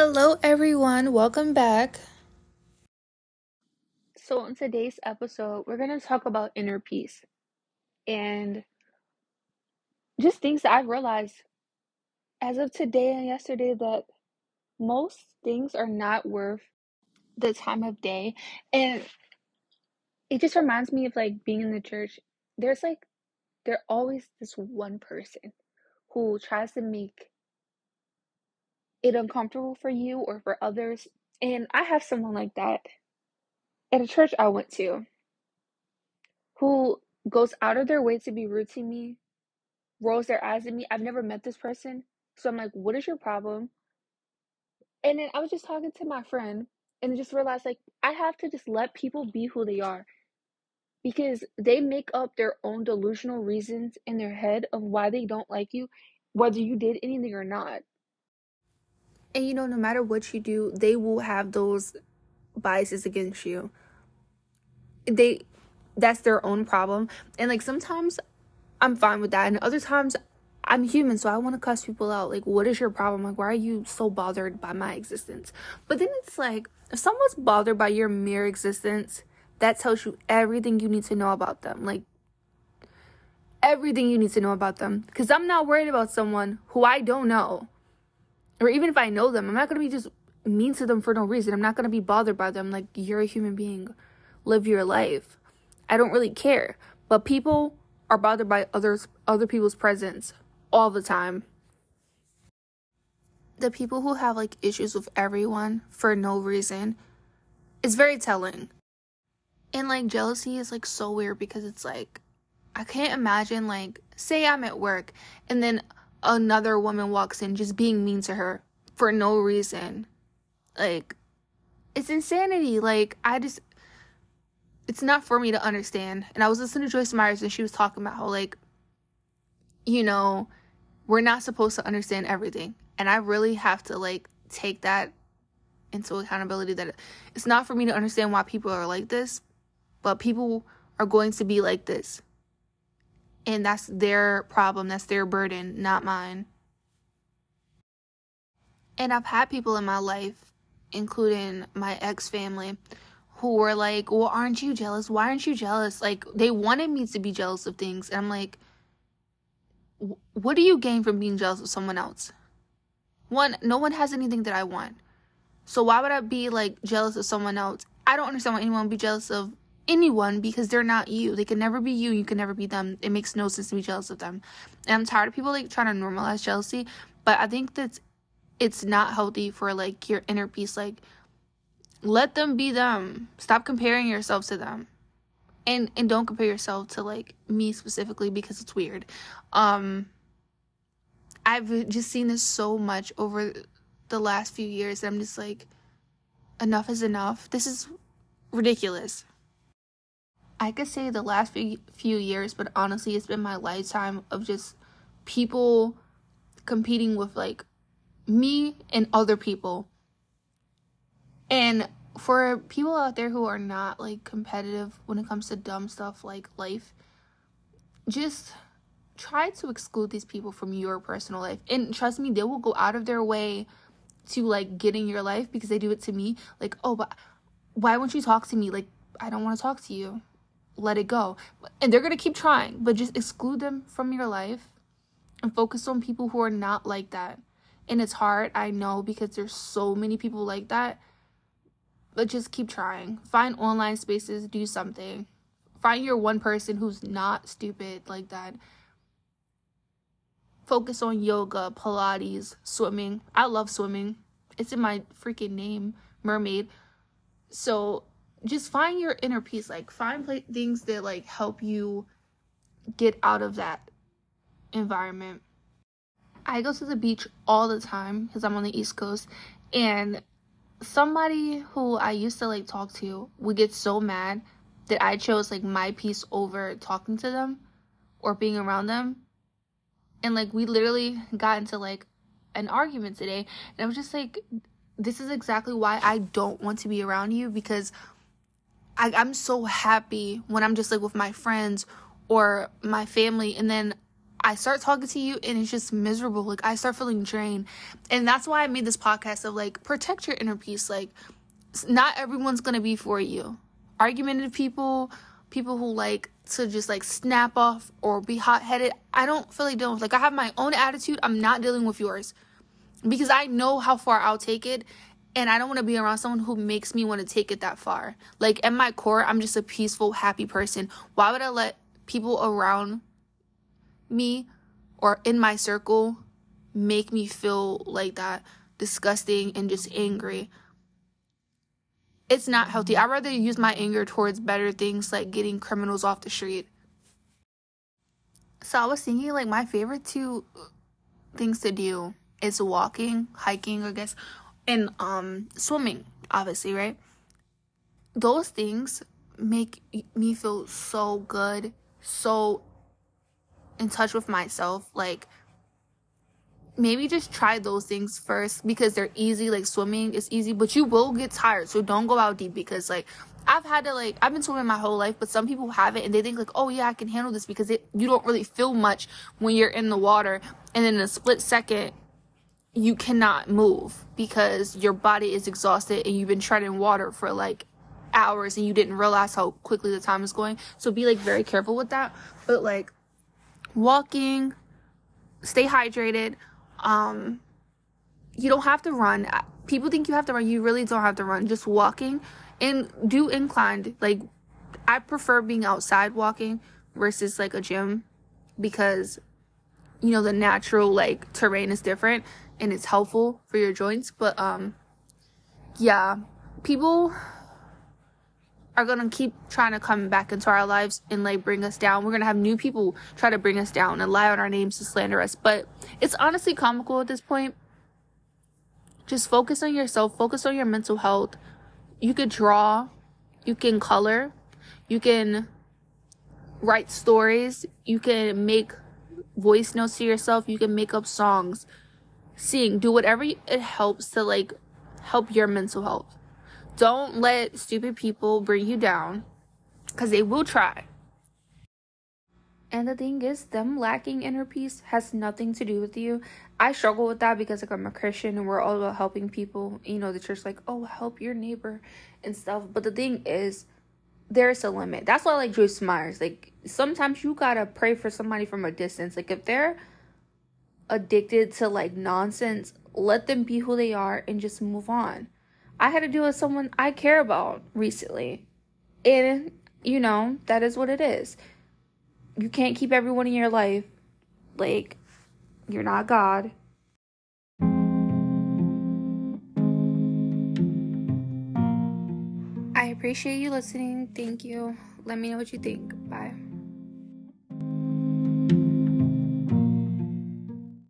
Hello, everyone. Welcome back. So, in today's episode, we're going to talk about inner peace and just things that I've realized as of today and yesterday that most things are not worth the time of day. And it just reminds me of like being in the church. There's like, there always this one person who tries to make it uncomfortable for you or for others. And I have someone like that at a church I went to who goes out of their way to be rude to me, rolls their eyes at me. I've never met this person. So I'm like, what is your problem? And then I was just talking to my friend and just realized like I have to just let people be who they are. Because they make up their own delusional reasons in their head of why they don't like you, whether you did anything or not. And you know, no matter what you do, they will have those biases against you. They that's their own problem. And like sometimes I'm fine with that. And other times I'm human, so I want to cuss people out. Like, what is your problem? Like, why are you so bothered by my existence? But then it's like, if someone's bothered by your mere existence, that tells you everything you need to know about them. Like, everything you need to know about them. Because I'm not worried about someone who I don't know. Or even if I know them, I'm not going to be just mean to them for no reason. I'm not going to be bothered by them. Like, you're a human being. Live your life. I don't really care. But people are bothered by others other people's presence all the time. The people who have like issues with everyone for no reason is very telling. And like jealousy is like so weird because it's like I can't imagine like say I'm at work and then another woman walks in just being mean to her for no reason. Like it's insanity. Like I just it's not for me to understand. And I was listening to Joyce Myers and she was talking about how like you know, we're not supposed to understand everything. And I really have to like take that into accountability that it's not for me to understand why people are like this, but people are going to be like this. And that's their problem, that's their burden, not mine. And I've had people in my life, including my ex family, who were like, Well, aren't you jealous? Why aren't you jealous? Like, they wanted me to be jealous of things. And I'm like, What do you gain from being jealous of someone else? One, no one has anything that I want. So why would I be like jealous of someone else? I don't understand why anyone would be jealous of anyone because they're not you. They can never be you. You can never be them. It makes no sense to be jealous of them. And I'm tired of people like trying to normalize jealousy. But I think that it's not healthy for like your inner peace. Like let them be them. Stop comparing yourself to them. And and don't compare yourself to like me specifically because it's weird. Um I've just seen this so much over the last few years I'm just like enough is enough. This is ridiculous. I could say the last few few years, but honestly, it's been my lifetime of just people competing with like me and other people and for people out there who are not like competitive when it comes to dumb stuff like life, just try to exclude these people from your personal life. And trust me, they will go out of their way to like get in your life because they do it to me. Like, oh, but why won't you talk to me? Like, I don't want to talk to you. Let it go. And they're going to keep trying, but just exclude them from your life and focus on people who are not like that. And it's hard, I know, because there's so many people like that but just keep trying. Find online spaces, do something. Find your one person who's not stupid like that. Focus on yoga, Pilates, swimming. I love swimming. It's in my freaking name, mermaid. So just find your inner peace. Like find play- things that like help you get out of that environment. I go to the beach all the time because I'm on the East Coast and somebody who I used to like talk to would get so mad that I chose like my peace over talking to them or being around them. And like we literally got into like an argument today. And I was just like, this is exactly why I don't want to be around you because I, I'm so happy when I'm just like with my friends or my family and then I start talking to you and it's just miserable. Like I start feeling drained. And that's why I made this podcast of like protect your inner peace. Like not everyone's going to be for you. Argumentative people, people who like to just like snap off or be hot-headed, I don't feel like dealing with. Like I have my own attitude. I'm not dealing with yours. Because I know how far I'll take it and I don't want to be around someone who makes me want to take it that far. Like at my core, I'm just a peaceful, happy person. Why would I let people around me or in my circle make me feel like that disgusting and just angry. It's not healthy. I'd rather use my anger towards better things like getting criminals off the street. So I was thinking like my favorite two things to do is walking, hiking, I guess, and um swimming, obviously, right? Those things make me feel so good, so in touch with myself like maybe just try those things first because they're easy like swimming is easy but you will get tired so don't go out deep because like i've had to like i've been swimming my whole life but some people haven't and they think like oh yeah i can handle this because it you don't really feel much when you're in the water and in a split second you cannot move because your body is exhausted and you've been treading water for like hours and you didn't realize how quickly the time is going so be like very careful with that but like walking, stay hydrated. Um, you don't have to run. People think you have to run. You really don't have to run. Just walking and do inclined. Like, I prefer being outside walking versus like a gym because, you know, the natural like terrain is different and it's helpful for your joints. But, um, yeah, people are gonna keep trying to come back into our lives and like bring us down. We're gonna have new people try to bring us down and lie on our names to slander us. But it's honestly comical at this point. Just focus on yourself, focus on your mental health. You could draw, you can color, you can write stories, you can make voice notes to yourself, you can make up songs, sing, do whatever it helps to like help your mental health. Don't let stupid people bring you down because they will try. And the thing is, them lacking inner peace has nothing to do with you. I struggle with that because like I'm a Christian and we're all about helping people. You know, the church like, oh, help your neighbor and stuff. But the thing is, there's a limit. That's why I like Joyce Myers. Like sometimes you gotta pray for somebody from a distance. Like if they're addicted to like nonsense, let them be who they are and just move on. I had to deal with someone I care about recently. And, you know, that is what it is. You can't keep everyone in your life. Like, you're not God. I appreciate you listening. Thank you. Let me know what you think. Bye.